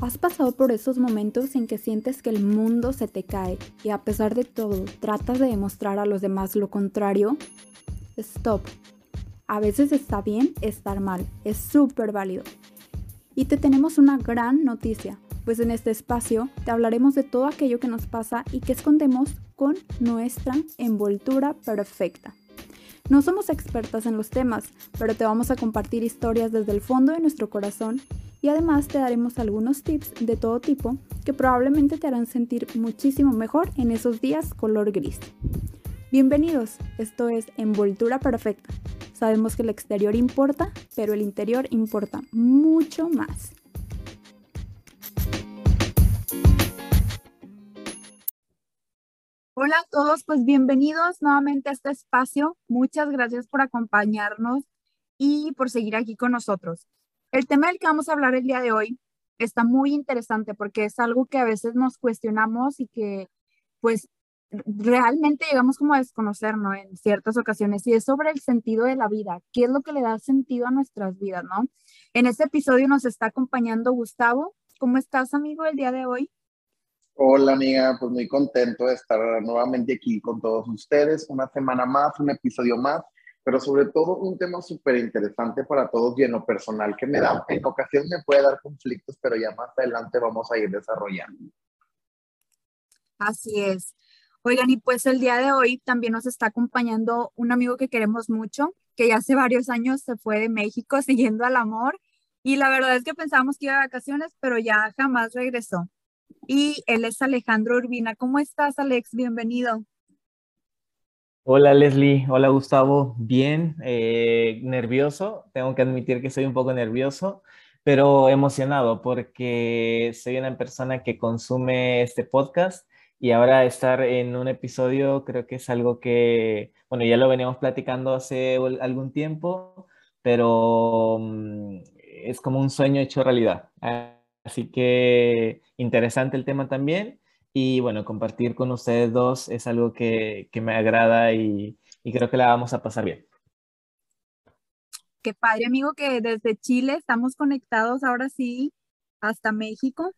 ¿Has pasado por esos momentos en que sientes que el mundo se te cae y a pesar de todo tratas de demostrar a los demás lo contrario? Stop. A veces está bien estar mal, es súper válido. Y te tenemos una gran noticia, pues en este espacio te hablaremos de todo aquello que nos pasa y que escondemos con nuestra envoltura perfecta. No somos expertas en los temas, pero te vamos a compartir historias desde el fondo de nuestro corazón y además te daremos algunos tips de todo tipo que probablemente te harán sentir muchísimo mejor en esos días color gris. Bienvenidos, esto es Envoltura Perfecta. Sabemos que el exterior importa, pero el interior importa mucho más. Hola a todos, pues bienvenidos nuevamente a este espacio. Muchas gracias por acompañarnos y por seguir aquí con nosotros. El tema del que vamos a hablar el día de hoy está muy interesante porque es algo que a veces nos cuestionamos y que pues realmente llegamos como a desconocer, ¿no? En ciertas ocasiones y es sobre el sentido de la vida, qué es lo que le da sentido a nuestras vidas, ¿no? En este episodio nos está acompañando Gustavo. ¿Cómo estás, amigo, el día de hoy? Hola, amiga, pues muy contento de estar nuevamente aquí con todos ustedes, una semana más, un episodio más pero sobre todo un tema súper interesante para todos y en lo personal que me da, en ocasiones me puede dar conflictos, pero ya más adelante vamos a ir desarrollando. Así es. Oigan, y pues el día de hoy también nos está acompañando un amigo que queremos mucho, que ya hace varios años se fue de México siguiendo al amor y la verdad es que pensábamos que iba a vacaciones, pero ya jamás regresó. Y él es Alejandro Urbina. ¿Cómo estás, Alex? Bienvenido. Hola Leslie, hola Gustavo, bien, eh, nervioso, tengo que admitir que soy un poco nervioso, pero emocionado porque soy una persona que consume este podcast y ahora estar en un episodio creo que es algo que, bueno, ya lo veníamos platicando hace algún tiempo, pero mm, es como un sueño hecho realidad. Así que interesante el tema también y bueno, compartir con ustedes dos es algo que, me agrada y, creo que la vamos a pasar bien. Qué padre, amigo, que desde Chile estamos conectados ahora sí hasta México.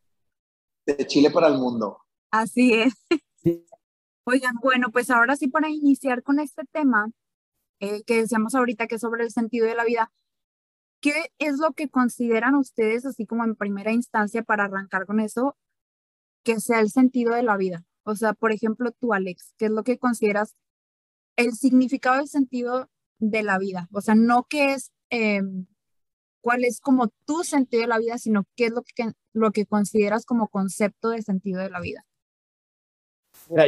De Chile para el mundo. Así es. Oigan, bueno, pues ahora sí para iniciar con este tema eh, que decíamos ahorita que es sobre el sentido de la vida, ¿qué es lo que consideran ustedes así como en primera instancia para arrancar con eso que sea el sentido de la vida. O sea, por ejemplo, tú, Alex, ¿qué es lo que consideras el significado del sentido de la vida? O sea, no qué es, em, cuál es como tu sentido de la vida, sino qué es lo que, lo que consideras como concepto de sentido de la vida.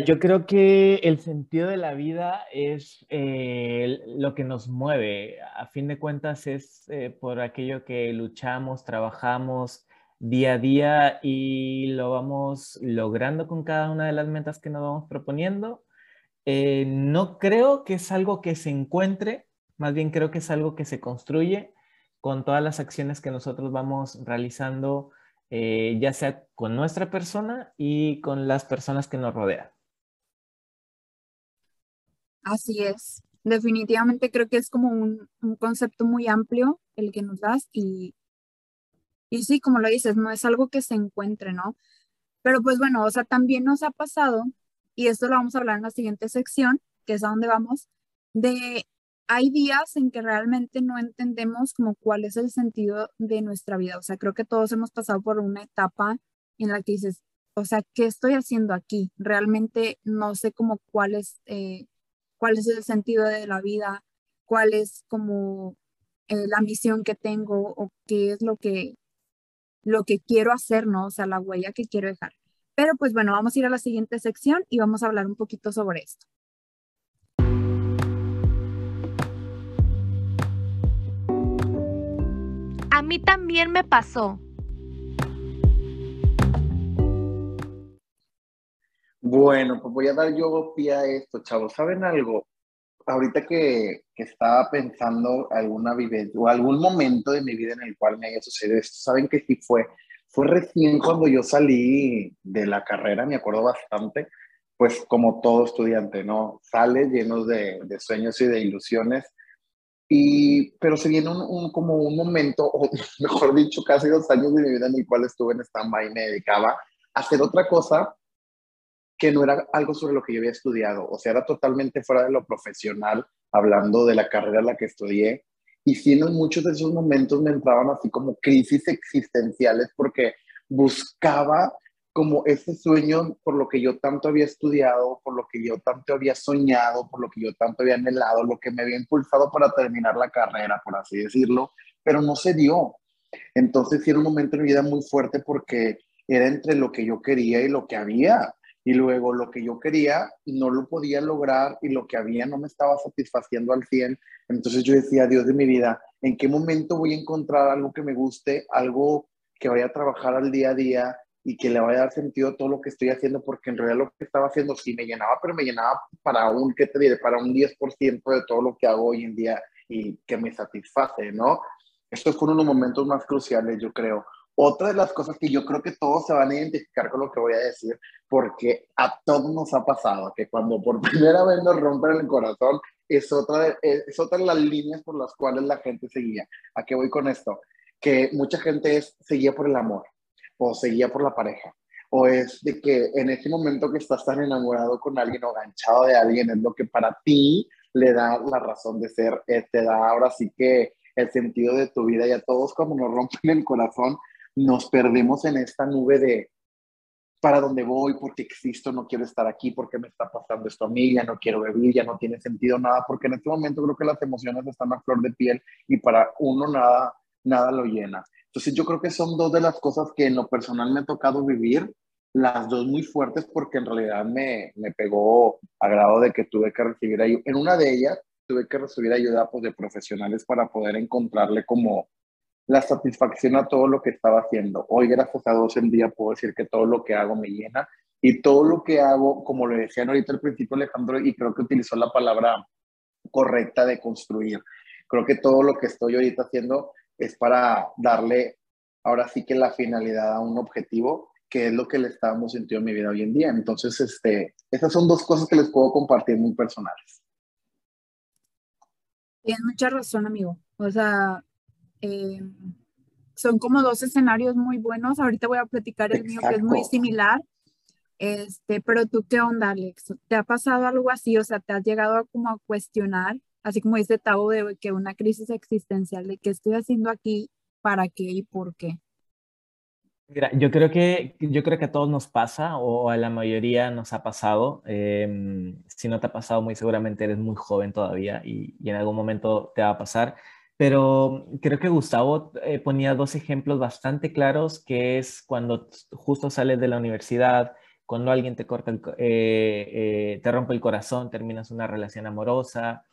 yo creo que el sentido de la vida es eh, lo que nos mueve. A fin de cuentas es eh, por aquello que luchamos, trabajamos, día a día y lo vamos logrando con cada una de las metas que nos vamos proponiendo. Eh, no creo que es algo que se encuentre, más bien creo que es algo que se construye con todas las acciones que nosotros vamos realizando, eh, ya sea con nuestra persona y con las personas que nos rodean. Así es. Definitivamente creo que es como un, un concepto muy amplio el que nos das y y sí, como lo dices, no es algo que se encuentre, ¿no? Pero pues bueno, o sea, también nos ha pasado, y esto lo vamos a hablar en la siguiente sección, que es a donde vamos, de hay días en que realmente no entendemos como cuál es el sentido de nuestra vida. O sea, creo que todos hemos pasado por una etapa en la que dices, o sea, ¿qué estoy haciendo aquí? Realmente no sé como cuál es, eh, cuál es el sentido de la vida, cuál es como eh, la misión que tengo o qué es lo que lo que quiero hacer, ¿no? O sea, la huella que quiero dejar. Pero pues bueno, vamos a ir a la siguiente sección y vamos a hablar un poquito sobre esto. A mí también me pasó. Bueno, pues voy a dar yo pie a esto, chavos. ¿Saben algo? Ahorita que, que, estaba pensando alguna vivencia o algún momento de mi vida en el cual me haya sucedido esto, saben que sí fue, fue recién cuando yo salí de la carrera, me acuerdo bastante, pues como todo estudiante, ¿no? Sale lleno de, de sueños y de ilusiones Y, pero se viene un, como un momento, o mejor dicho, casi dos años de mi vida en el cual estuve en stand-by y me dedicaba a hacer otra cosa que no era algo sobre lo que yo había estudiado, o sea, era totalmente fuera de lo profesional, hablando de la carrera en la que estudié. Y sí, en muchos de esos momentos me entraban así como crisis existenciales porque buscaba como ese sueño por lo que yo tanto había estudiado, por lo que yo tanto había soñado, por lo que yo tanto había anhelado, lo que me había impulsado para terminar la carrera, por así decirlo, pero no se dio. Entonces sí era un momento en mi vida muy fuerte porque era entre lo que yo quería y lo que había. Y luego lo que yo quería no lo podía lograr y lo que había no me estaba satisfaciendo al 100. Entonces yo decía, Dios de mi vida, ¿en qué momento voy a encontrar algo que me guste, algo que vaya a trabajar al día a día, y que le vaya a dar sentido a todo lo que estoy haciendo, porque en realidad lo que estaba haciendo sí me llenaba, pero me llenaba para un, ¿qué te diré? Para un 10% de todo lo que hago hoy en día y que me satisface, ¿no? Estos fueron los momentos más cruciales, yo creo. Otra de las cosas que yo creo que todos se van a identificar con lo que voy a decir, porque a todos nos ha pasado, que cuando por primera vez nos rompen el corazón, es otra, de, es otra de las líneas por las cuales la gente seguía. ¿A qué voy con esto? Que mucha gente es, seguía por el amor o seguía por la pareja. O es de que en ese momento que estás tan enamorado con alguien o enganchado de alguien, es lo que para ti le da la razón de ser, eh, te da ahora sí que el sentido de tu vida y a todos cuando nos rompen el corazón, nos perdemos en esta nube de para dónde voy, porque existo, no quiero estar aquí, porque me está pasando esto a mí, ya no quiero vivir, ya no tiene sentido nada, porque en este momento creo que las emociones están a flor de piel y para uno nada, nada lo llena. Entonces yo creo que son dos de las cosas que en lo personal me ha tocado vivir, las dos muy fuertes porque en realidad me, me pegó a grado de que tuve que recibir ayuda. En una de ellas tuve que recibir ayuda pues, de profesionales para poder encontrarle como la satisfacción a todo lo que estaba haciendo. Hoy, gracias a Dios, en día puedo decir que todo lo que hago me llena y todo lo que hago, como le decían ahorita al principio Alejandro, y creo que utilizó la palabra correcta de construir. Creo que todo lo que estoy ahorita haciendo es para darle ahora sí que la finalidad a un objetivo, que es lo que le está dando sentido a mi vida hoy en día. Entonces, este, esas son dos cosas que les puedo compartir muy personales. Tienes mucha razón, amigo. O sea, eh, son como dos escenarios muy buenos. Ahorita voy a platicar el mío, que es muy similar. Este, pero tú, ¿qué onda, Alex? ¿Te ha pasado algo así? O sea, ¿te has llegado a como a cuestionar así como dice Tavo, de que una crisis existencial de qué estoy haciendo aquí, para qué y por qué. Mira, yo creo que, yo creo que a todos nos pasa, o a la mayoría nos ha pasado. Em, si no te ha pasado, muy seguramente eres muy joven todavía y, en algún momento te va a pasar. Pero creo que Gustavo eh, ponía dos ejemplos bastante claros, que es cuando justo sales de la universidad, cuando alguien te corta, el, eh, eh, te rompe el corazón, terminas una relación amorosa,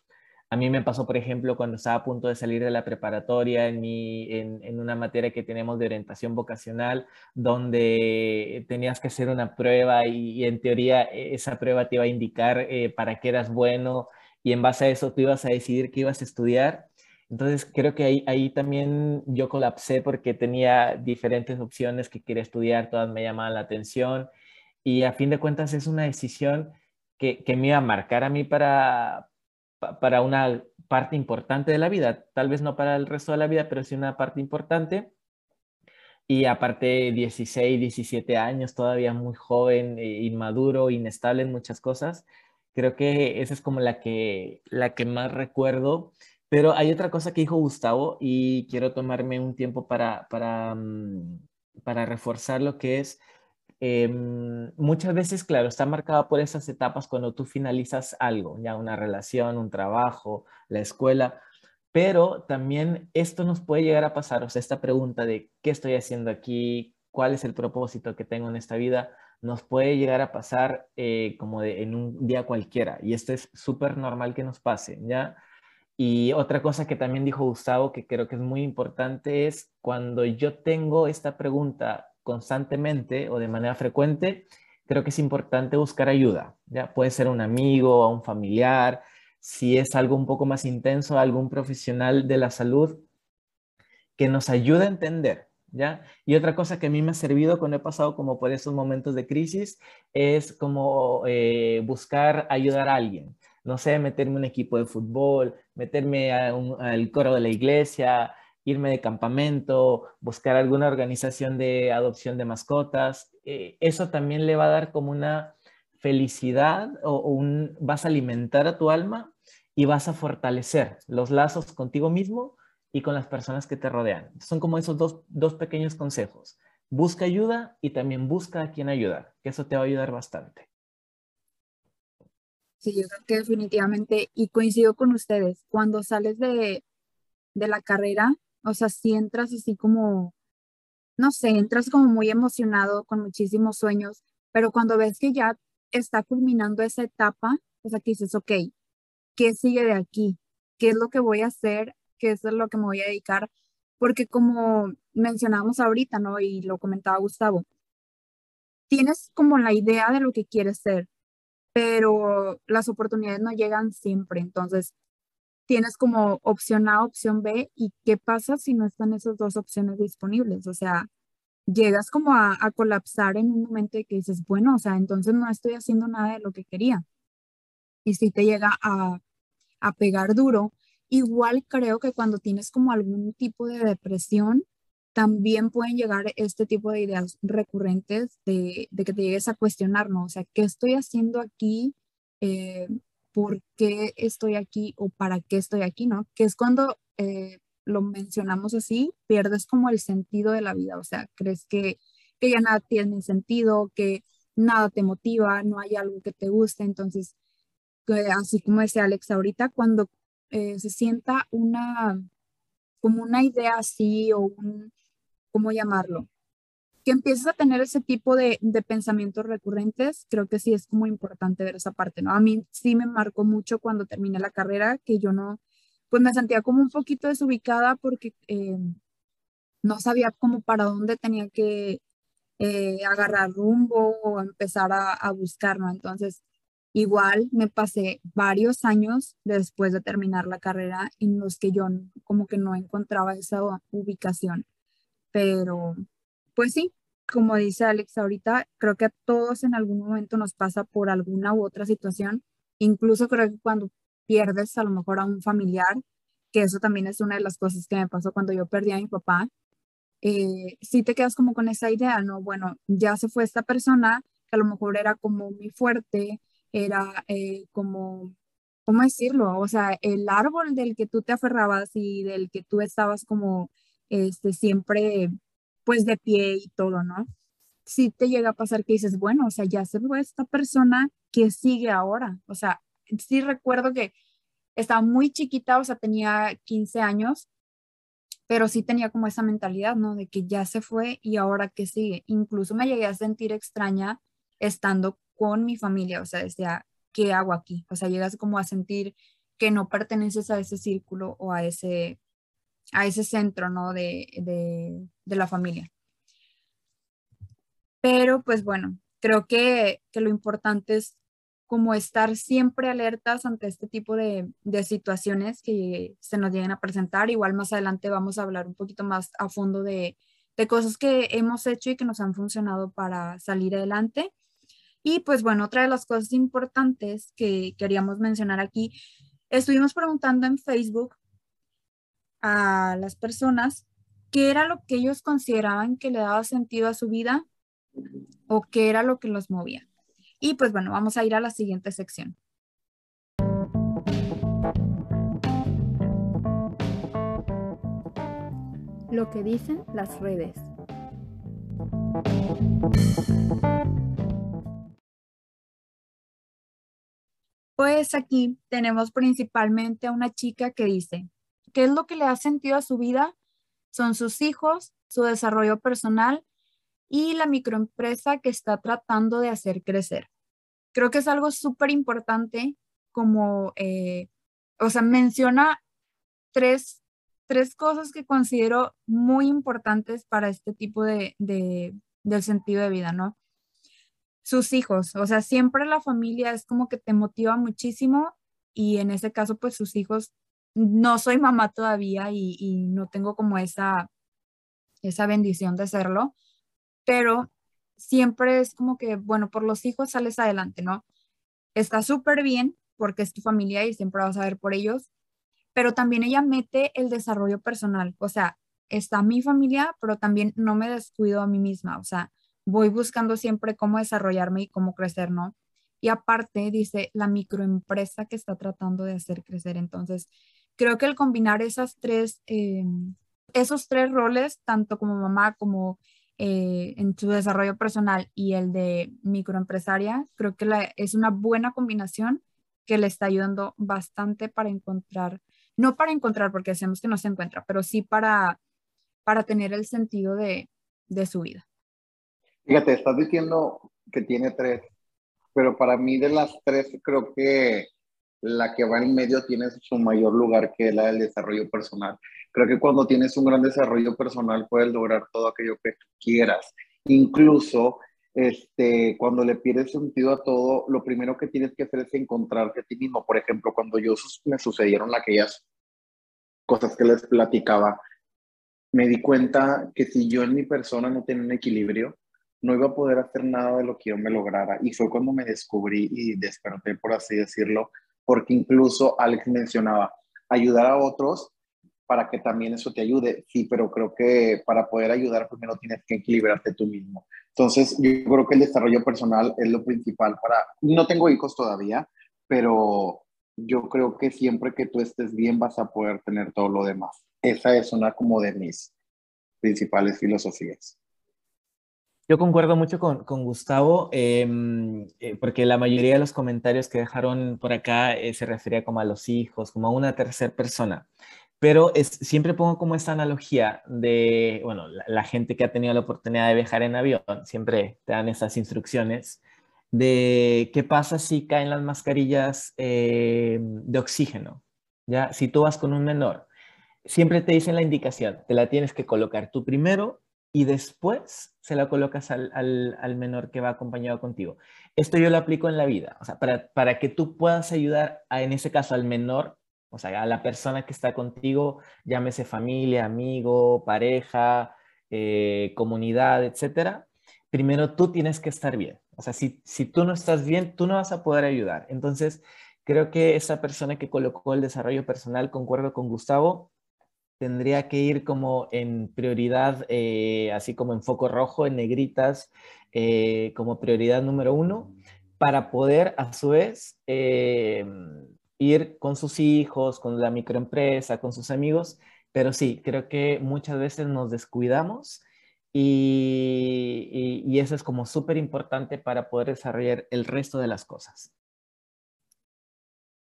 a mí me pasó, por ejemplo, cuando estaba a punto de salir de la preparatoria en, en, una materia que tenemos de orientación vocacional, donde tenías que hacer una prueba y, en teoría e, esa prueba te iba a indicar eh, para qué eras bueno y en base a eso tú ibas a decidir qué ibas a estudiar. Entonces creo que ahí, ahí también yo colapsé porque tenía diferentes opciones que quería estudiar, todas me llamaban la atención y a fin de cuentas es una decisión que, que me iba a marcar a mí para, para una parte importante de la vida, tal vez no para el resto de la vida, pero sí una parte importante. Y aparte 16, 17 años, todavía muy joven, eh, inmaduro, inestable en muchas cosas. Creo que esa es como la que, la que más recuerdo. Pero hay otra cosa que dijo Gustavo y quiero tomarme un tiempo para, para, mm, reforzar lo que es Em, muchas veces, claro, está marcada por esas etapas cuando tú finalizas algo, ya una relación, un trabajo, la escuela, pero también esto nos puede llegar a pasar, o sea, esta pregunta de qué estoy haciendo aquí, cuál es el propósito que tengo en esta vida, nos puede llegar a pasar eh, como de, en un día cualquiera, y esto es súper normal que nos pase, ¿ya? Y otra cosa que también dijo Gustavo, que creo que es muy importante, es cuando yo tengo esta pregunta constantemente o de manera frecuente, creo que es importante buscar ayuda. Ya puede ser un amigo o un familiar, si es algo un poco más intenso, algún profesional de la salud que nos ayude a entender. ¿Ya? Y otra cosa que a mí me ha servido cuando he pasado como por esos momentos de crisis es como eh, buscar ayudar a alguien. No sé, meterme en un equipo de fútbol, meterme al coro de la iglesia, irme de campamento, buscar alguna organización de adopción de mascotas. Eh, eso también le va a dar como una felicidad o, vas a alimentar a tu alma y vas a fortalecer los lazos contigo mismo y con las personas que te rodean. Son como esos dos, dos pequeños consejos. Busca ayuda y también busca a quien ayudar, que eso te va a ayudar bastante. Sí, yo creo que definitivamente, y coincido con ustedes, cuando sales de, de la carrera, o sea, si entras así como, no sé, entras como muy emocionado, con muchísimos sueños, pero cuando ves que ya está culminando esa etapa, o sea, que dices, ok, ¿qué sigue de aquí? ¿Qué es lo que voy a hacer? ¿Qué es lo que me voy a dedicar? Porque como mencionamos ahorita, ¿no? Y lo comentaba Gustavo, tienes como la idea de lo que quieres ser, pero las oportunidades no llegan siempre. Entonces, tienes como opción A, opción B, y qué pasa si no están esas dos opciones disponibles. O sea, llegas como a, colapsar en un momento que dices, bueno, o sea, entonces no estoy haciendo nada de lo que quería. Y si te llega a, a pegar duro, igual creo que cuando tienes como algún tipo de depresión, también pueden llegar este tipo de ideas recurrentes de, que te llegues a cuestionar, ¿no? O sea, ¿qué estoy haciendo aquí? Eh, ¿Por qué estoy aquí o para qué estoy aquí, ¿no? Que es cuando eh, lo mencionamos así, pierdes como el sentido de la vida, o sea, crees que, que ya nada tiene sentido, que nada te motiva, no hay algo que te guste, entonces, así como decía Alex ahorita, cuando eh, se sienta una, como una idea así o un, ¿cómo llamarlo? Que empieces a tener ese tipo de, de, pensamientos recurrentes, creo que sí es muy importante ver esa parte, ¿no? A mí sí me marcó mucho cuando terminé la carrera, que yo no, pues me sentía como un poquito desubicada porque eh, no sabía cómo para dónde tenía que eh, agarrar rumbo o empezar a, a buscar, ¿no? Entonces, igual me pasé varios años después de terminar la carrera en los que yo como que no encontraba esa ubicación. Pero, pues sí, como dice Alex ahorita, creo que a todos en algún momento nos pasa por alguna u otra situación. Incluso creo que cuando pierdes a lo mejor a un familiar, que eso también es una de las cosas que me pasó cuando yo perdí a mi papá, eh, sí te quedas como con esa idea, ¿no? Bueno, ya se fue esta persona que a lo mejor era como muy fuerte, era eh, como, ¿cómo decirlo? O sea, el árbol del que tú te aferrabas y del que tú estabas como este, siempre pues de pie y todo, ¿no? Sí te llega a pasar que dices, bueno, o sea, ya se fue esta persona que sigue ahora, o sea, sí recuerdo que estaba muy chiquita, o sea, tenía 15 años, pero sí tenía como esa mentalidad, ¿no? De que ya se fue y ahora qué sigue. Incluso me llegué a sentir extraña estando con mi familia, o sea, decía, ¿qué hago aquí? O sea, llegas como a sentir que no perteneces a ese círculo o a ese, a ese centro, ¿no? De, de, de la familia. Pero pues bueno, creo que, que lo importante es como estar siempre alertas ante este tipo de, situaciones que se nos lleguen a presentar. Igual más adelante vamos a hablar un poquito más a fondo de, cosas que hemos hecho y que nos han funcionado para salir adelante. Y pues bueno, otra de las cosas importantes que queríamos mencionar aquí, estuvimos preguntando en Facebook a las personas qué era lo que ellos consideraban que le daba sentido a su vida o qué era lo que los movía. Y pues bueno, vamos a ir a la siguiente sección. Lo que dicen las redes. Pues aquí tenemos principalmente a una chica que dice, ¿qué es lo que le ha sentido a su vida? Son sus hijos, su desarrollo personal y la microempresa que está tratando de hacer crecer. Creo que es algo súper importante como, eh, o sea, menciona tres, tres cosas que considero muy importantes para este tipo de, de, del sentido de vida, ¿no? Sus hijos, o sea, siempre la familia es como que te motiva muchísimo y en ese caso, pues sus hijos, no soy mamá todavía y, no tengo como esa, esa bendición de serlo, pero siempre es como que, bueno, por los hijos sales adelante, ¿no? Está súper bien porque es tu familia y siempre vas a ver por ellos, pero también ella mete el desarrollo personal, o sea, está mi familia, pero también no me descuido a mí misma, o sea, voy buscando siempre cómo desarrollarme y cómo crecer, ¿no? Y aparte, dice, la microempresa que está tratando de hacer crecer. Entonces, creo que el combinar esas tres, eh, esos tres roles, tanto como mamá como eh, en su desarrollo personal y el de microempresaria, creo que es una buena combinación que le está ayudando bastante para encontrar, no para encontrar, porque hacemos que no se encuentra, pero sí para, para tener el sentido de, de su vida. Fíjate, estás diciendo que tiene tres, pero para mí de las tres creo que la que va en medio tiene su mayor lugar que la del desarrollo personal. Creo que cuando tienes un gran desarrollo personal puedes lograr todo aquello que quieras. Incluso este, cuando le pierdes sentido a todo, lo primero que tienes que hacer es encontrarte a ti mismo. Por ejemplo, cuando yo me sucedieron aquellas cosas que les platicaba, me di cuenta que si yo en mi persona no tenía un equilibrio, no iba a poder hacer nada de lo que yo me lograra. Y fue cuando me descubrí y desperté, por así decirlo, porque incluso Alex mencionaba, ayudar a otros para que también eso te ayude. Sí, pero creo que para poder ayudar primero tienes que equilibrarte tú mismo. Entonces, yo creo que el desarrollo personal es lo principal para... No tengo hijos todavía, pero yo creo que siempre que tú estés bien vas a poder tener todo lo demás. Esa es una como de mis principales filosofías. Yo concuerdo mucho con, con Gustavo, em, eh, porque la mayoría de los comentarios que dejaron por acá eh, se refería como a los hijos, como a una tercera persona. Pero es, siempre pongo como esta analogía de, bueno, la, gente que ha tenido la oportunidad de viajar en avión, siempre te dan esas instrucciones de qué pasa si caen las mascarillas em, de oxígeno. ¿ya? Si tú vas con un menor, siempre te dicen la indicación, te la tienes que colocar tú primero y después se la colocas al, al, menor que va acompañado contigo. Esto yo lo aplico en la vida, o sea, para, para que tú puedas ayudar, a, en ese caso, al menor, o sea, a la persona que está contigo, llámese familia, amigo, pareja, eh, comunidad, etcétera, primero tú tienes que estar bien. O sea, si, si tú no estás bien, tú no vas a poder ayudar. Entonces, creo que esa persona que colocó el desarrollo personal, concuerdo con Gustavo, tendría que ir como en prioridad, eh, así como en foco rojo, en negritas, eh, como prioridad número uno, para poder a su vez eh, ir con sus hijos, con la microempresa, con sus amigos. Pero sí, creo que muchas veces nos descuidamos y, y eso es como súper importante para poder desarrollar el resto de las cosas.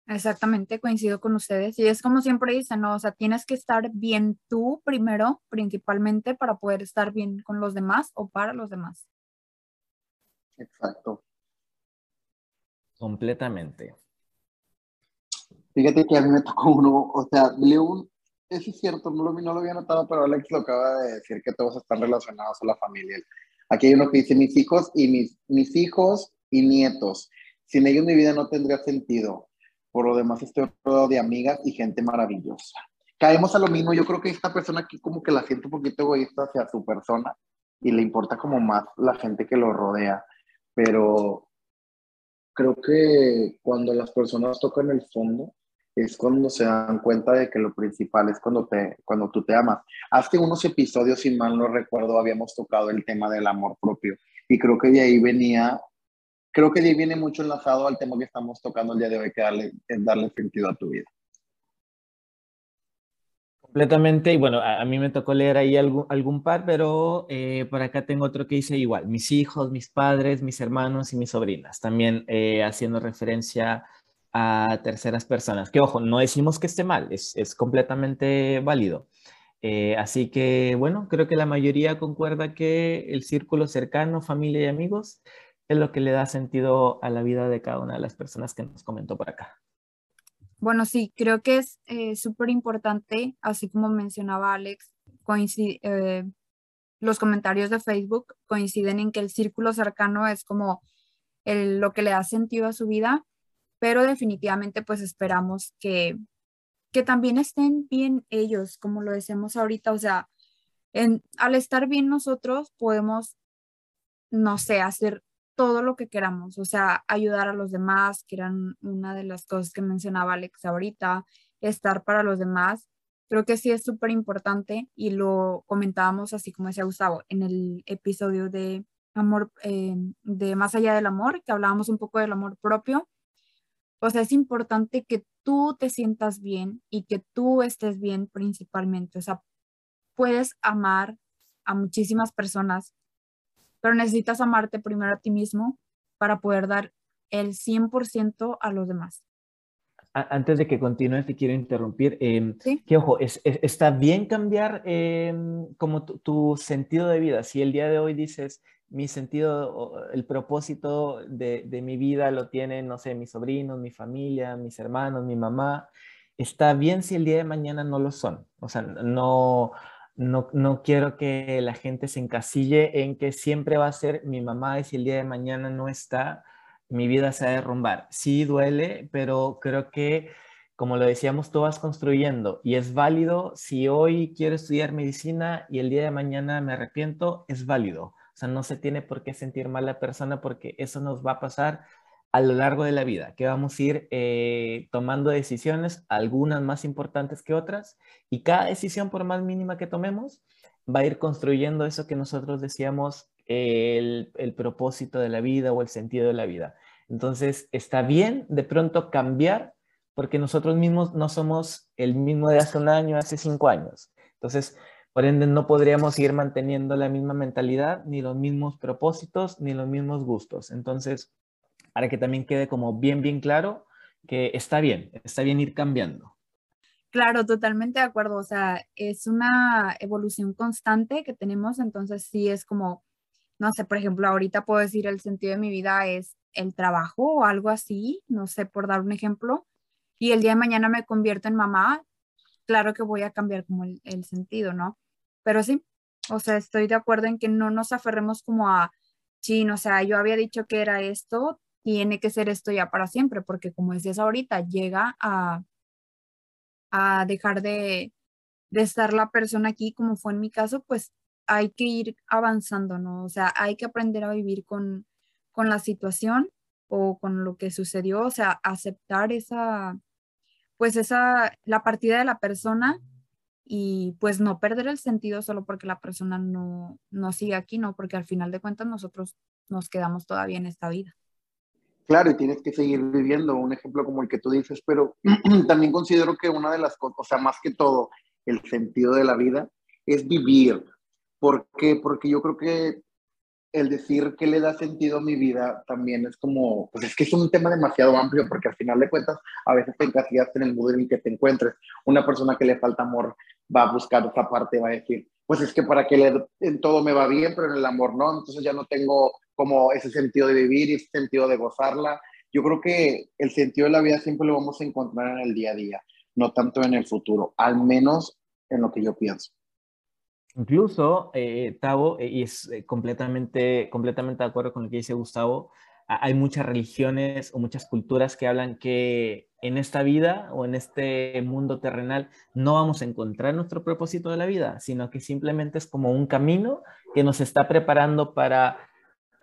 Exactamente, coincido con ustedes. Y es como siempre dicen, ¿no? O sea, tienes que estar bien tú primero, principalmente, para poder estar bien con los demás o para los demás. Exacto. Completamente. Fíjate que a mí me tocó uno, o sea, León, eso es cierto, no lo, no lo había notado, pero Alex lo acaba de decir que todos están relacionados a la familia. Aquí hay uno que dice mis hijos y mis, mis hijos y nietos. Sin ellos mi vida no tendría sentido por lo demás estoy rodeado de amigas y gente maravillosa. Caemos a lo mismo, yo creo que esta persona aquí como que la siente un poquito egoísta hacia su persona y le importa como más la gente que lo rodea, pero creo que cuando las personas tocan el fondo es cuando se dan cuenta de que lo principal es cuando, te, cuando tú te amas. Hace unos episodios, si mal no recuerdo, habíamos tocado el tema del amor propio y creo que de ahí venía creo que viene mucho enlazado al tema que estamos tocando el día de hoy, que darle, es darle sentido a tu vida. Completamente, y bueno, a, mí me tocó leer ahí algún, algún par, pero eh, por acá tengo otro que dice igual, mis hijos, mis padres, mis hermanos y mis sobrinas, también eh, haciendo referencia a terceras personas, que ojo, no decimos que esté mal, es, es completamente válido. Eh, así que bueno, creo que la mayoría concuerda que el círculo cercano, familia y amigos, es lo que le da sentido a la vida de cada una de las personas que nos comentó por acá. Bueno, sí, creo que es eh, súper importante, así como mencionaba Alex, eh, los comentarios de Facebook coinciden en que el círculo cercano es como lo que le da sentido a su vida, pero definitivamente pues esperamos que, que también estén bien ellos, como lo decimos ahorita, o sea, al estar bien nosotros podemos, no sé, hacer todo lo que queramos, o sea, ayudar a los demás, que eran una de las cosas que mencionaba Alex ahorita, estar para los demás. Creo que sí es súper importante y lo comentábamos así como decía Gustavo en el episodio de amor, eh, de más allá del amor, que hablábamos un poco del amor propio. O sea, es importante que tú te sientas bien y que tú estés bien principalmente. O sea, puedes amar a muchísimas personas, pero necesitas amarte primero a ti mismo para poder dar el 100% a los demás. Antes de que continúes, te quiero interrumpir. Eh, Que ojo, es, está bien cambiar em, como tu, sentido de vida. Si el día de hoy dices, mi sentido, el propósito de, de, mi vida lo tienen, no sé, mis sobrinos, mi familia, mis hermanos, mi mamá, está bien si el día de mañana no lo son. O sea, no, no, no quiero que la gente se encasille en que siempre va a ser mi mamá y si el día de mañana no está, mi vida se va a derrumbar. Sí duele, pero creo que, como lo decíamos, tú vas construyendo y es válido. Si hoy quiero estudiar medicina y el día de mañana me arrepiento, es válido. O sea, no se tiene por qué sentir mal la persona porque eso nos va a pasar a lo largo de la vida, que vamos a ir eh, tomando decisiones, algunas más importantes que otras, y cada decisión, por más mínima que tomemos, va a ir construyendo eso que nosotros decíamos, el, el propósito de la vida o el sentido de la vida. Entonces, está bien de pronto cambiar porque nosotros mismos no somos el mismo de hace un año, hace cinco años. Entonces, por ende, no podríamos ir manteniendo la misma mentalidad, ni los mismos propósitos, ni los mismos gustos. Entonces, para que también quede como bien, bien claro que está bien, está bien ir cambiando. Claro, totalmente de acuerdo. O sea, es una evolución constante que tenemos, entonces sí es como, no sé, por ejemplo, ahorita puedo decir el sentido de mi vida es el trabajo o algo así, no sé, por dar un ejemplo, y el día de mañana me convierto en mamá, claro que voy a cambiar como el, sentido, ¿no? Pero sí, o sea, estoy de acuerdo en que no nos aferremos como a, sí, o sea, yo había dicho que era esto, tiene que ser esto ya para siempre, porque como decías ahorita, llega a, a dejar de, de estar la persona aquí, como fue en mi caso, pues hay que ir avanzando, ¿no? O sea, hay que aprender a vivir con, con la situación o con lo que sucedió, o sea, aceptar esa, pues esa, la partida de la persona y pues no perder el sentido solo porque la persona no, no sigue aquí, ¿no? Porque al final de cuentas nosotros nos quedamos todavía en esta vida. Claro, y tienes que seguir viviendo, un ejemplo como el que tú dices, pero también considero que una de las cosas, o sea, más que todo, el sentido de la vida es vivir. ¿Por qué? Porque yo creo que el decir que le da sentido a mi vida también es como, pues es que es un tema demasiado amplio porque al final de cuentas a veces te encasillas en el mundo en el que te encuentres. Una persona que le falta amor va a buscar otra parte, va a decir, pues es que para que le, en todo me va bien, pero en el amor no, entonces ya no tengo como ese sentido de vivir y ese sentido de gozarla. Yo creo que el sentido de la vida siempre lo vamos a encontrar en el día a día, no tanto en el futuro, al menos en lo que yo pienso. Incluso, eh, Tavo, eh, y es eh, completamente, completamente de acuerdo con lo que dice Gustavo, hay muchas religiones o muchas culturas que hablan que en esta vida o en este mundo terrenal no vamos a encontrar nuestro propósito de la vida, sino que simplemente es como un camino que nos está preparando para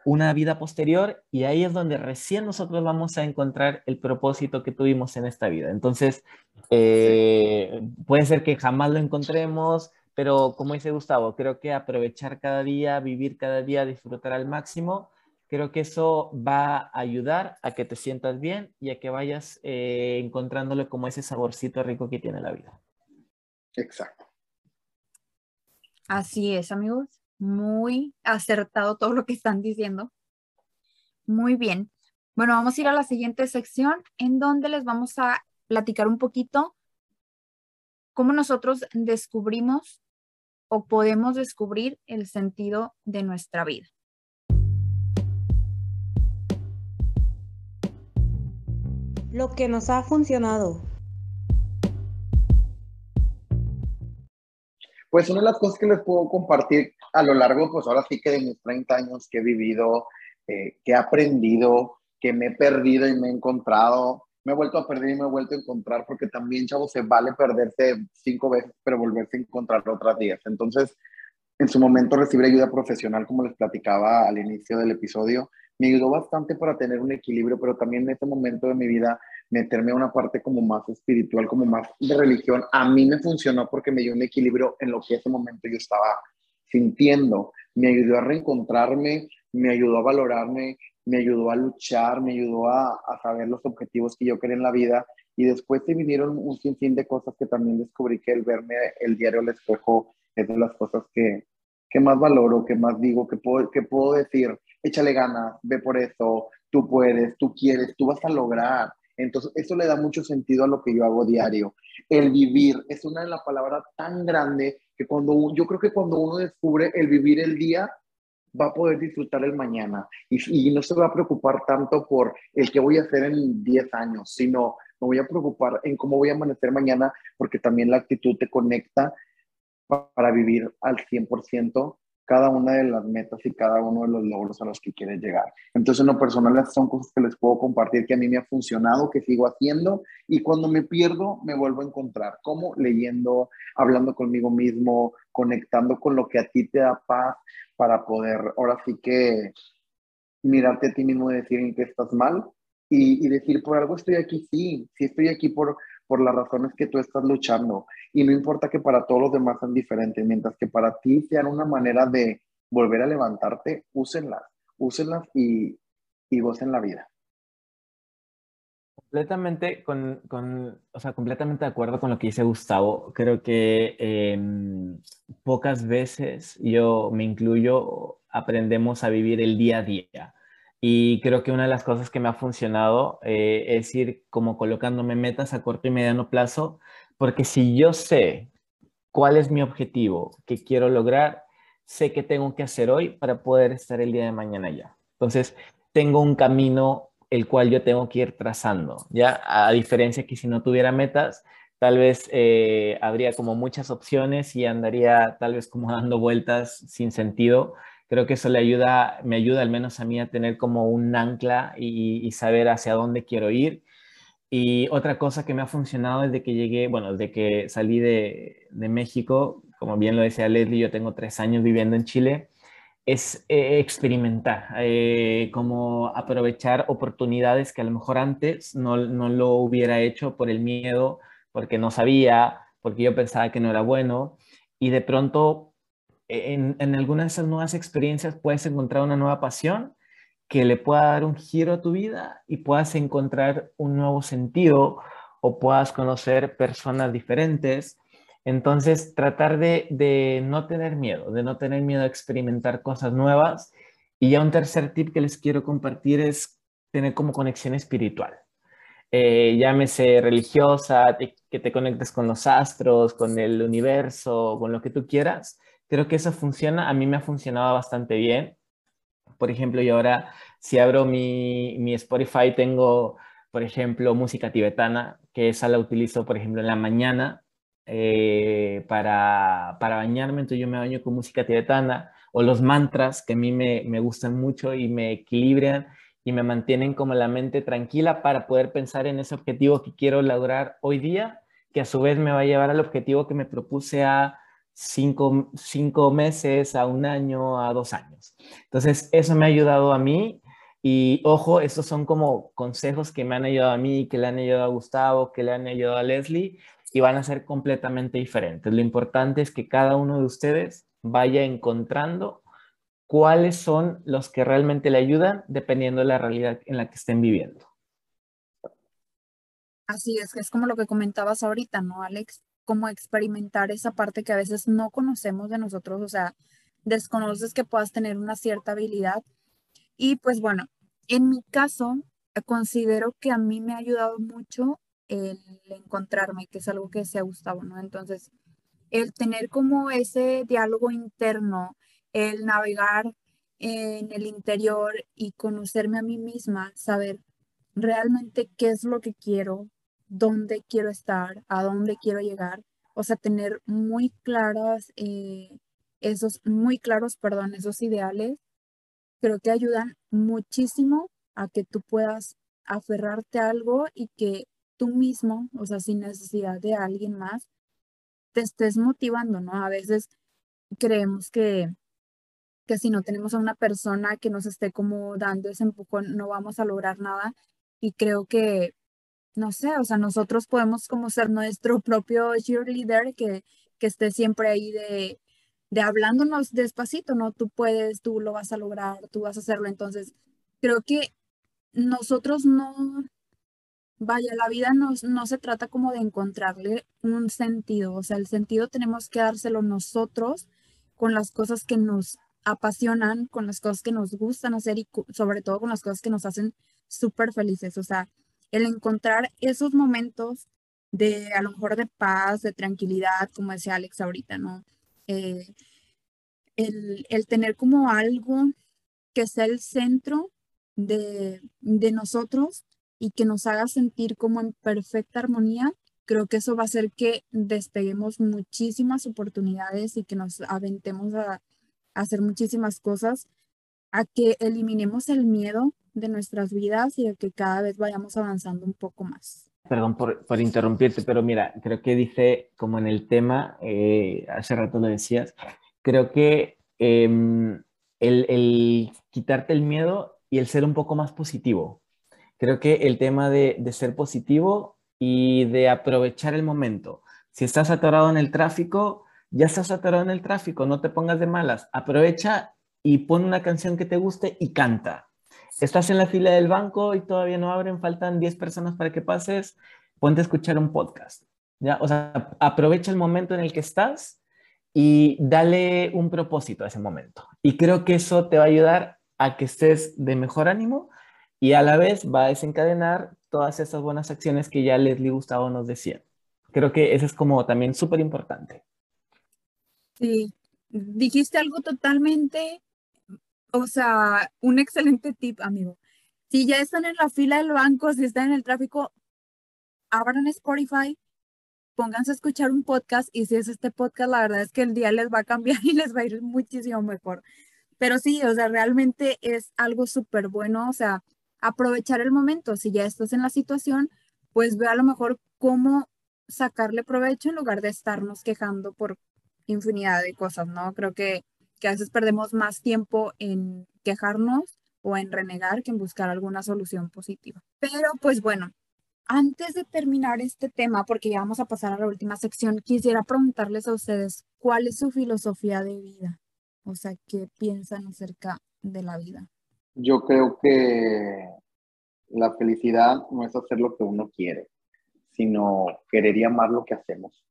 una vida posterior y ahí es donde recién nosotros vamos a encontrar el propósito que tuvimos en esta vida. Entonces, eh, puede ser que jamás lo encontremos, pero como dice Gustavo, creo que aprovechar cada día, vivir cada día, disfrutar al máximo, creo que eso va a ayudar a que te sientas bien y a que vayas eh, encontrándole como ese saborcito rico que tiene la vida. Exacto. Así es, amigos muy acertado todo lo que están diciendo. Muy bien. Bueno, vamos a ir a la siguiente sección en donde les vamos a platicar un poquito cómo nosotros descubrimos o podemos descubrir el sentido de nuestra vida. Lo que nos ha funcionado. Pues una de las cosas que les puedo compartir a lo largo, pues ahora sí que de mis 30 años que he vivido, eh, que he aprendido, que me he perdido y me he encontrado, me he vuelto a perder y me he vuelto a encontrar, porque también, chavos, se vale perderse cinco veces, pero volverse a encontrar otras días. Entonces, en su momento recibir ayuda profesional, como les platicaba al inicio del episodio, me ayudó bastante para tener un equilibrio, pero también en este momento de mi vida meterme a una parte como más espiritual, como más de religión, a mí me funcionó porque me dio un equilibrio en lo que ese momento yo estaba sintiendo. Me ayudó a reencontrarme, me ayudó a valorarme, me ayudó a luchar, me ayudó a, a saber los objetivos que yo quería en la vida. Y después se vinieron un sinfín de cosas que también descubrí que el verme el diario al espejo es de las cosas que, que más valoro, que más digo, que puedo, que puedo decir, échale ganas, ve por eso, tú puedes, tú quieres, tú vas a lograr. Entonces, eso le da mucho sentido a lo que yo hago diario. El vivir es una de las palabras tan grande que cuando yo creo que cuando uno descubre el vivir el día, va a poder disfrutar el mañana y, y no se va a preocupar tanto por el que voy a hacer en 10 años, sino me voy a preocupar en cómo voy a amanecer mañana, porque también la actitud te conecta para vivir al 100% cada una de las metas y cada uno de los logros a los que quieres llegar. Entonces, en lo personal, son cosas que les puedo compartir que a mí me ha funcionado, que sigo haciendo y cuando me pierdo, me vuelvo a encontrar, como leyendo, hablando conmigo mismo, conectando con lo que a ti te da paz para poder, ahora sí que mirarte a ti mismo y decir en qué estás mal y, y decir, por algo estoy aquí, sí, sí estoy aquí por, por las razones que tú estás luchando. Y no importa que para todos los demás sean diferentes, mientras que para ti sean una manera de volver a levantarte, úsenlas, úsenlas y, y gocen la vida. Completamente, con, con, o sea, completamente de acuerdo con lo que dice Gustavo. Creo que eh, pocas veces, yo me incluyo, aprendemos a vivir el día a día. Y creo que una de las cosas que me ha funcionado eh, es ir como colocándome metas a corto y mediano plazo, porque si yo sé cuál es mi objetivo que quiero lograr, sé qué tengo que hacer hoy para poder estar el día de mañana ya. Entonces, tengo un camino el cual yo tengo que ir trazando, ¿ya? A diferencia que si no tuviera metas, tal vez eh, habría como muchas opciones y andaría tal vez como dando vueltas sin sentido creo que eso le ayuda, me ayuda al menos a mí a tener como un ancla y, saber hacia dónde quiero ir. Y otra cosa que me ha funcionado desde que llegué, bueno, desde que salí de, de México, como bien lo decía Leslie, yo tengo tres años viviendo en Chile, es eh, experimentar, eh, como aprovechar oportunidades que a lo mejor antes no, no, lo hubiera hecho por el miedo, porque no sabía, porque yo pensaba que no era bueno, y de pronto en, en algunas de esas nuevas experiencias puedes encontrar una nueva pasión que le pueda dar un giro a tu vida y puedas encontrar un nuevo sentido o puedas conocer personas diferentes. Entonces, tratar de, de, no tener miedo, de no tener miedo a experimentar cosas nuevas. Y ya un tercer tip que les quiero compartir es tener como conexión espiritual. Eh, llámese religiosa, que te conectes con los astros, con el universo, con lo que tú quieras, Creo que eso funciona, a mí me ha funcionado bastante bien. Por ejemplo, yo ahora si abro mi, mi Spotify tengo, por ejemplo, música tibetana, que esa la utilizo, por ejemplo, en la mañana eh, para, para bañarme, entonces yo me baño con música tibetana, o los mantras que a mí me, me gustan mucho y me equilibran y me mantienen como la mente tranquila para poder pensar en ese objetivo que quiero lograr hoy día, que a su vez me va a llevar al objetivo que me propuse a cinco, cinco meses, a un año, a dos años. Entonces, eso me ha ayudado a mí y ojo, estos son como consejos que me han ayudado a mí, que le han ayudado a Gustavo, que le han ayudado a Leslie y van a ser completamente diferentes. Lo importante es que cada uno de ustedes vaya encontrando cuáles son los que realmente le ayudan dependiendo de la realidad en la que estén viviendo. Así es, es como lo que comentabas ahorita, ¿no, Alex? Como experimentar esa parte que a veces no conocemos de nosotros, o sea, desconoces que puedas tener una cierta habilidad. Y pues bueno, en mi caso, considero que a mí me ha ayudado mucho el encontrarme, que es algo que se ha gustado, ¿no? Entonces, el tener como ese diálogo interno, el navegar en el interior y conocerme a mí misma, saber realmente qué es lo que quiero, dónde quiero estar, a dónde quiero llegar. O sea, tener muy claras, eh, esos, muy claros, perdón, esos ideales, creo que ayudan muchísimo a que tú puedas aferrarte a algo y que tú mismo, o sea, sin necesidad de alguien más, te estés motivando, ¿no? A veces creemos que, que si no tenemos a una persona que nos esté como dando ese empujón, no vamos a lograr nada. Y creo que, no sé, o sea, nosotros podemos como ser nuestro propio cheerleader que, que esté siempre ahí de, de hablándonos despacito, ¿no? Tú puedes, tú lo vas a lograr, tú vas a hacerlo. Entonces, creo que nosotros no, vaya, la vida no, no se trata como de encontrarle un sentido, o sea, el sentido tenemos que dárselo nosotros con las cosas que nos apasionan, con las cosas que nos gustan hacer y sobre todo con las cosas que nos hacen súper felices, o sea, el encontrar esos momentos de a lo mejor de paz, de tranquilidad, como decía Alex ahorita, ¿no? Eh, el, el tener como algo que sea el centro de, de nosotros y que nos haga sentir como en perfecta armonía, creo que eso va a hacer que despeguemos muchísimas oportunidades y que nos aventemos a, hacer muchísimas cosas, a que eliminemos el miedo de nuestras vidas y a que cada vez vayamos avanzando un poco más. Perdón por, por interrumpirte, pero mira, creo que dice, como en el tema, eh, hace rato lo decías, creo que em, el, el quitarte el miedo y el ser un poco más positivo. Creo que el tema de, de ser positivo y de aprovechar el momento. Si estás atorado en el tráfico, ya estás atorado en el tráfico, no te pongas de malas. Aprovecha y pon una canción que te guste y canta. Estás en la fila del banco y todavía no abren, faltan 10 personas para que pases, ponte a escuchar un podcast. ¿ya? O sea, aprovecha el momento en el que estás y dale un propósito a ese momento. Y creo que eso te va a ayudar a que estés de mejor ánimo y a la vez va a desencadenar todas esas buenas acciones que ya Leslie Gustavo nos decía. Creo que eso es como también súper importante. Sí, dijiste algo totalmente, o sea, un excelente tip, amigo. Si ya están en la fila del banco, si están en el tráfico, abran Spotify, pónganse a escuchar un podcast y si es este podcast, la verdad es que el día les va a cambiar y les va a ir muchísimo mejor. Pero sí, o sea, realmente es algo súper bueno, o sea, aprovechar el momento. Si ya estás en la situación, pues ve a lo mejor cómo sacarle provecho en lugar de estarnos quejando por infinidad de cosas, ¿no? Creo que, que a veces perdemos más tiempo en quejarnos o en renegar que en buscar alguna solución positiva. Pero pues bueno, antes de terminar este tema, porque ya vamos a pasar a la última sección, quisiera preguntarles a ustedes cuál es su filosofía de vida, o sea, qué piensan acerca de la vida. Yo creo que la felicidad no es hacer lo que uno quiere, sino querer y amar lo que hacemos.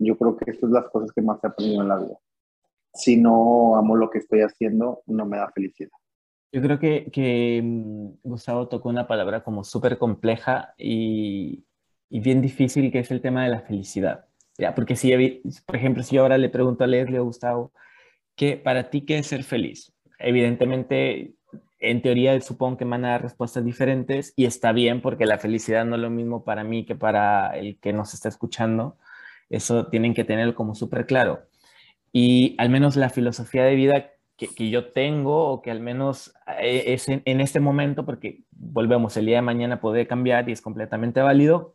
Yo creo que esas son las cosas que más he aprendido en la vida. Si no amo lo que estoy haciendo, no me da felicidad. Yo creo que, que mm, Gustavo tocó una palabra como súper compleja y, y, bien difícil, que es el tema de la felicidad. ¿ya? Porque si, por ejemplo, si yo ahora le pregunto a Leslie o Gustavo, ¿qué, para ti qué es ser feliz? evidentemente, en teoría supongo que van a dar respuestas diferentes y está bien porque la felicidad no es lo mismo para mí que para el que nos está escuchando. Eso tienen que tenerlo como súper claro. Y al menos la filosofía de vida que, que, yo tengo o que al menos eh, es en, este momento, porque volvemos, el día de mañana puede cambiar y es completamente válido,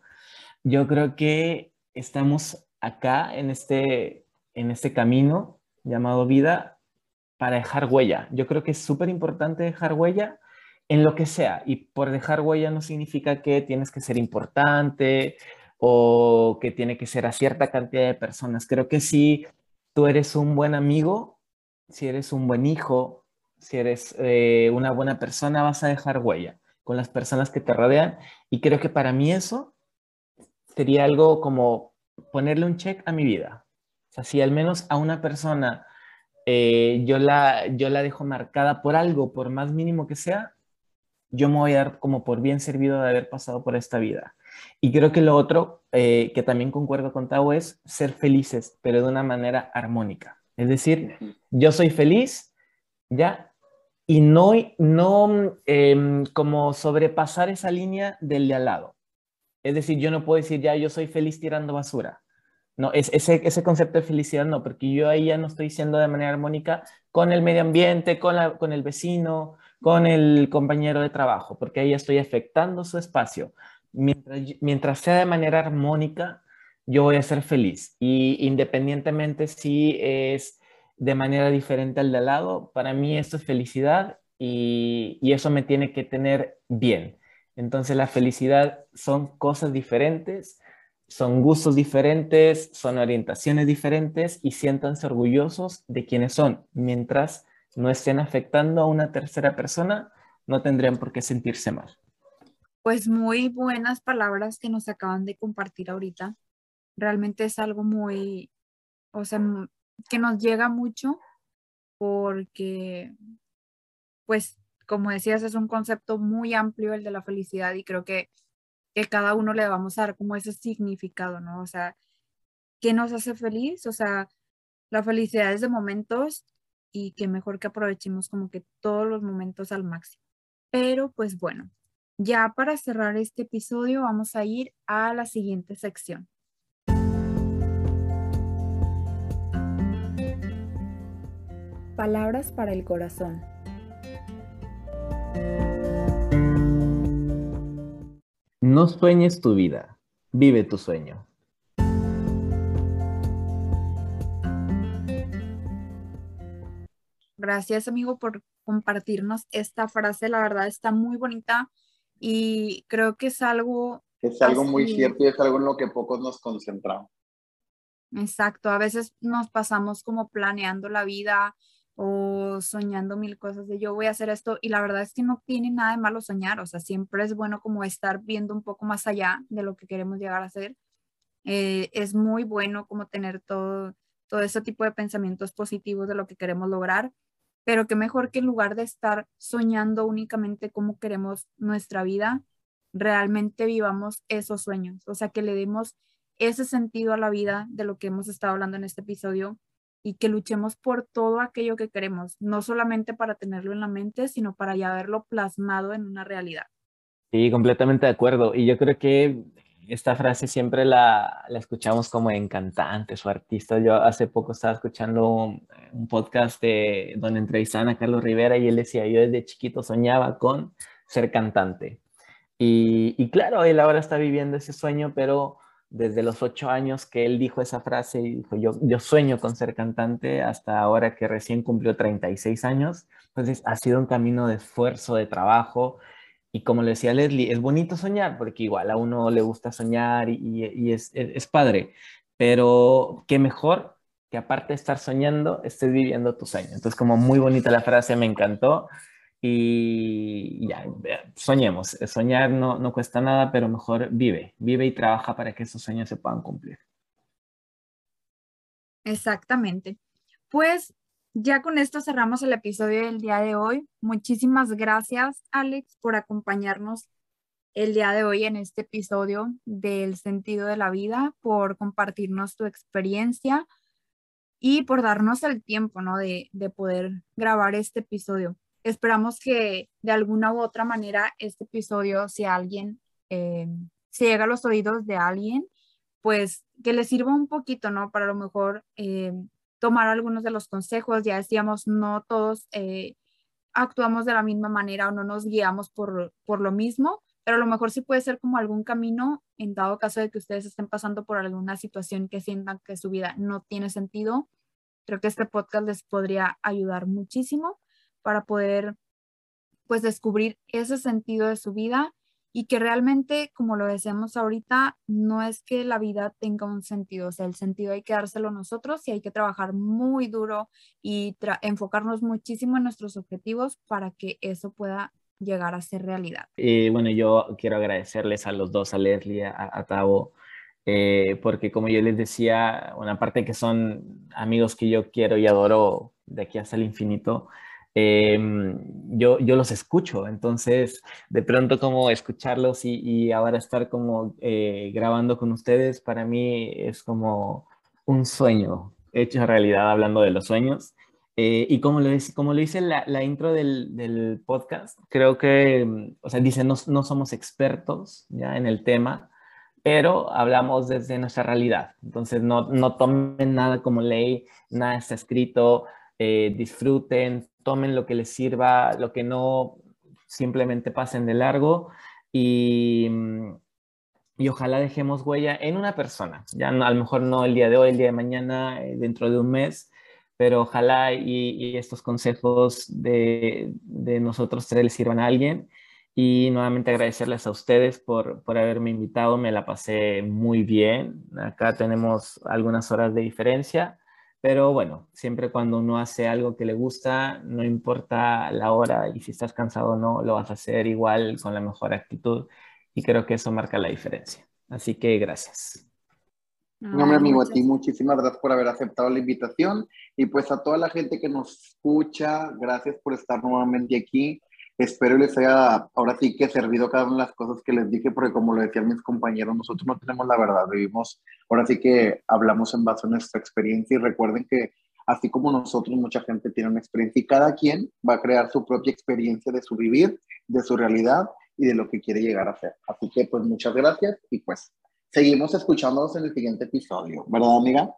yo creo que estamos acá en este, en este camino llamado vida para dejar huella. Yo creo que es súper importante dejar huella en lo que sea. Y por dejar huella no significa que tienes que ser importante o que tiene que ser a cierta cantidad de personas. Creo que si tú eres un buen amigo, si eres un buen hijo, si eres eh, una buena persona, vas a dejar huella con las personas que te rodean. Y creo que para mí eso sería algo como ponerle un check a mi vida. O sea, si al menos a una persona eh, yo, la, yo la dejo marcada por algo, por más mínimo que sea, yo me voy a dar como por bien servido de haber pasado por esta vida. Y creo que lo otro eh, que también concuerdo con Tao es ser felices, pero de una manera armónica. Es decir, yo soy feliz, ¿ya? Y no, no eh, como sobrepasar esa línea del de al lado. Es decir, yo no puedo decir, ya, yo soy feliz tirando basura. No, es, ese, ese concepto de felicidad no, porque yo ahí ya no estoy siendo de manera armónica con el medio ambiente, con, la, con el vecino, con el compañero de trabajo, porque ahí estoy afectando su espacio. Mientras, mientras sea de manera armónica, yo voy a ser feliz. Y independientemente si es de manera diferente al de al lado, para mí esto es felicidad y, y eso me tiene que tener bien. Entonces la felicidad son cosas diferentes, son gustos diferentes, son orientaciones diferentes y siéntanse orgullosos de quienes son. Mientras no estén afectando a una tercera persona, no tendrían por qué sentirse mal. Pues muy buenas palabras que nos acaban de compartir ahorita. Realmente es algo muy, o sea, que nos llega mucho porque, pues, como decías, es un concepto muy amplio el de la felicidad y creo que, que cada uno le vamos a dar como ese significado, ¿no? O sea, ¿qué nos hace feliz? O sea, la felicidad es de momentos y que mejor que aprovechemos como que todos los momentos al máximo. Pero pues bueno, ya para cerrar este episodio vamos a ir a la siguiente sección. Palabras para el corazón. No sueñes tu vida, vive tu sueño. Gracias, amigo, por compartirnos esta frase. La verdad está muy bonita y creo que es algo... Es algo muy cierto y es algo en lo que pocos nos concentramos. Exacto, a veces nos pasamos como planeando la vida o soñando mil cosas de yo voy a hacer esto y la verdad es que no tiene nada de malo soñar, o sea, siempre es bueno como estar viendo un poco más allá de lo que queremos llegar a hacer. Eh, es muy bueno como tener todo, todo ese tipo de pensamientos positivos de lo que queremos lograr pero qué mejor que en lugar de estar soñando únicamente cómo queremos nuestra vida, realmente vivamos esos sueños, o sea, que le demos ese sentido a la vida de lo que hemos estado hablando en este episodio y que luchemos por todo aquello que queremos, no solamente para tenerlo en la mente, sino para ya verlo plasmado en una realidad. Sí, completamente de acuerdo. Y yo creo que esta frase siempre la, la, escuchamos como en cantantes o artistas. Yo hace poco estaba escuchando un, podcast de, donde entrevistaban a Carlos Rivera y él decía, yo desde chiquito soñaba con ser cantante. Y, y, claro, él ahora está viviendo ese sueño, pero desde los ocho años que él dijo esa frase y dijo, yo, yo sueño con ser cantante, hasta ahora que recién cumplió 36 años, entonces ha sido un camino de esfuerzo, de trabajo, y como le decía Leslie, es bonito soñar, porque igual a uno le gusta soñar y, es, padre, pero qué mejor que aparte de estar soñando, estés viviendo tu sueño. Entonces, como muy bonita la frase, me encantó. Y ya, soñemos. Soñar no, no cuesta nada, pero mejor vive, vive y trabaja para que esos sueños se puedan cumplir. Exactamente. Pues ya con esto cerramos el episodio del día de hoy. Muchísimas gracias, Alex, por acompañarnos el día de hoy en este episodio del sentido de la vida, por compartirnos tu experiencia y por darnos el tiempo, ¿no? De, poder grabar este episodio. Esperamos que de alguna u otra manera este episodio, si alguien, eh, si llega a los oídos de alguien, pues que le sirva un poquito, ¿no? Para lo mejor eh, tomar algunos de los consejos. Ya decíamos, no todos eh, actuamos de la misma manera o no nos guiamos por, por lo mismo, pero a lo mejor sí puede ser como algún camino en dado caso de que ustedes estén pasando por alguna situación que sientan que su vida no tiene sentido. Creo que este podcast les podría ayudar muchísimo para poder pues descubrir ese sentido de su vida y que realmente, como lo decíamos ahorita, no es que la vida tenga un sentido, o sea, el sentido hay que dárselo nosotros y hay que trabajar muy duro y enfocarnos muchísimo en nuestros objetivos para que eso pueda llegar a ser realidad. Y bueno, yo quiero agradecerles a los dos, a Leslie, a, a Tavo, eh, porque como yo les decía, una parte que son amigos que yo quiero y adoro de aquí hasta el infinito, Em, yo, yo los escucho, entonces de pronto como escucharlos y, ahora estar como eh, grabando con ustedes, para mí es como un sueño hecho realidad hablando de los sueños. Eh, y como lo, como lo dice la, intro del, del, podcast, creo que, mm, o sea, dice, no, no somos expertos ya en el tema, pero hablamos desde nuestra realidad. Entonces, no, no tomen nada como ley, nada está escrito, eh, disfruten, tomen lo que les sirva, lo que no, simplemente pasen de largo y, mm, y ojalá dejemos huella en una persona, ya a lo mejor no el día de hoy, el día de mañana, eh, dentro de un mes, pero ojalá y, estos consejos de, de, nosotros tres les sirvan a alguien. Y nuevamente agradecerles a ustedes por, por haberme invitado, me la pasé muy bien. Acá tenemos algunas horas de diferencia, pero bueno, siempre cuando uno hace algo que le gusta, no importa la hora y si estás cansado o no, lo vas a hacer igual con la mejor actitud y creo que eso marca la diferencia. Así que gracias. No, hombre, amigo, a ti muchísimas gracias por haber aceptado la invitación y pues a toda la gente que nos escucha, gracias por estar nuevamente aquí. Espero les haya ahora sí que servido cada una de las cosas que les dije, porque como lo decían mis compañeros, nosotros no tenemos la verdad, vivimos, ahora sí que hablamos en base a nuestra experiencia y recuerden que así como nosotros, mucha gente tiene una experiencia y cada quien va a crear su propia experiencia de su vivir, de su realidad y de lo que quiere llegar a ser. Así que pues muchas gracias y pues seguimos escuchándonos en el siguiente episodio, ¿verdad, amiga?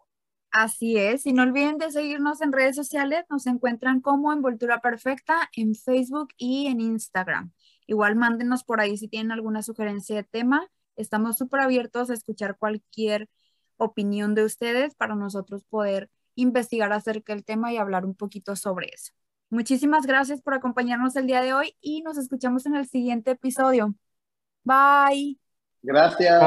Así es, y no olviden de seguirnos en redes sociales, nos encuentran como Envoltura Perfecta en Facebook y en Instagram. Igual mándenos por ahí si tienen alguna sugerencia de tema, estamos súper abiertos a escuchar cualquier opinión de ustedes para nosotros poder investigar acerca del tema y hablar un poquito sobre eso. Muchísimas gracias por acompañarnos el día de hoy y nos escuchamos en el siguiente episodio. Bye. Gracias.